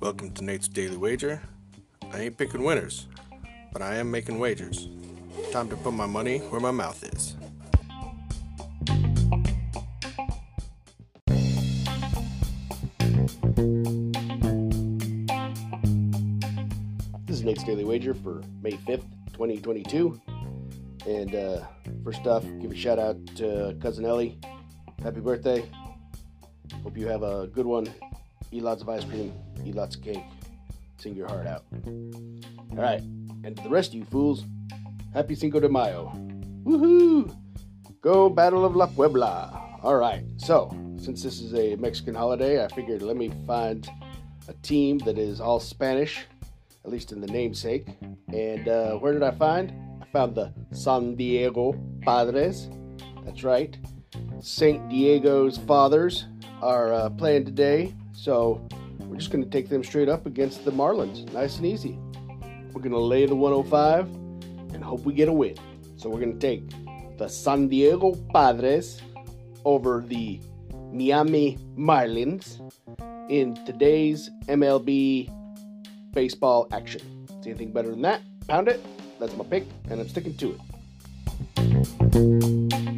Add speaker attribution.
Speaker 1: Welcome to Nate's Daily Wager. I ain't picking winners, but I am making wagers. Time to put my money where my mouth is.
Speaker 2: This is Nate's Daily Wager for May 5th, 2022. And uh, first off, give a shout out to Cousin Ellie. Happy birthday. Hope you have a good one. Eat lots of ice cream, eat lots of cake, sing your heart out. All right, and to the rest of you fools, happy Cinco de Mayo. Woohoo! Go Battle of La Puebla. All right, so since this is a Mexican holiday, I figured let me find a team that is all Spanish, at least in the namesake. And uh, where did I find? I found the San Diego Padres. That's right. St. Diego's fathers are uh, playing today, so we're just going to take them straight up against the Marlins. Nice and easy. We're going to lay the 105 and hope we get a win. So we're going to take the San Diego Padres over the Miami Marlins in today's MLB baseball action. See anything better than that? Pound it. That's my pick, and I'm sticking to it.